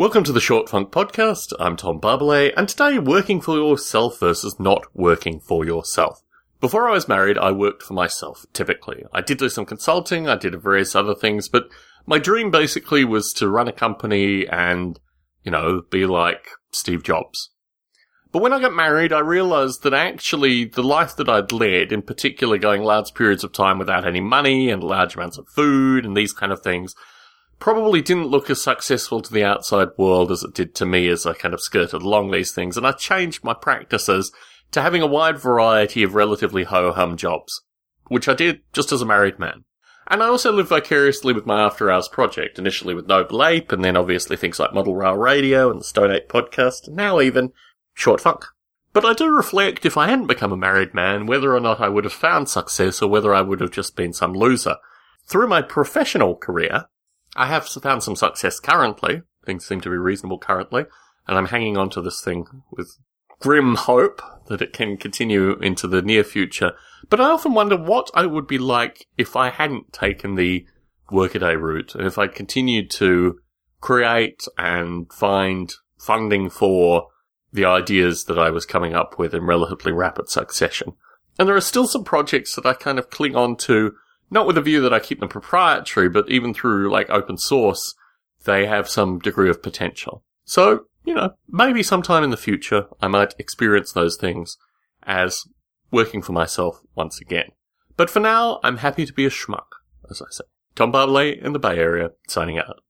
Welcome to the Short Funk Podcast. I'm Tom Barbalet, and today working for yourself versus not working for yourself. Before I was married, I worked for myself, typically. I did do some consulting, I did various other things, but my dream basically was to run a company and, you know, be like Steve Jobs. But when I got married, I realized that actually the life that I'd led, in particular going large periods of time without any money and large amounts of food and these kind of things, probably didn't look as successful to the outside world as it did to me as I kind of skirted along these things. And I changed my practices to having a wide variety of relatively ho-hum jobs, which I did just as a married man. And I also lived vicariously with my After Hours project, initially with Noble Ape, and then obviously things like Model Rail Radio and the Stone Ape podcast, and now even Short Funk. But I do reflect if I hadn't become a married man, whether or not I would have found success or whether I would have just been some loser. Through my professional career, I have found some success currently. Things seem to be reasonable currently, and I'm hanging on to this thing with grim hope that it can continue into the near future. But I often wonder what I would be like if I hadn't taken the workaday route, and if I continued to create and find funding for the ideas that I was coming up with in relatively rapid succession. And there are still some projects that I kind of cling on to, not with a view that I keep them proprietary, but even through like open source, they have some degree of potential. So, you know, maybe sometime in the future I might experience those things as working for myself once again. But for now, I'm happy to be a schmuck, as I say. Tom Barbalet in the Bay Area, signing out.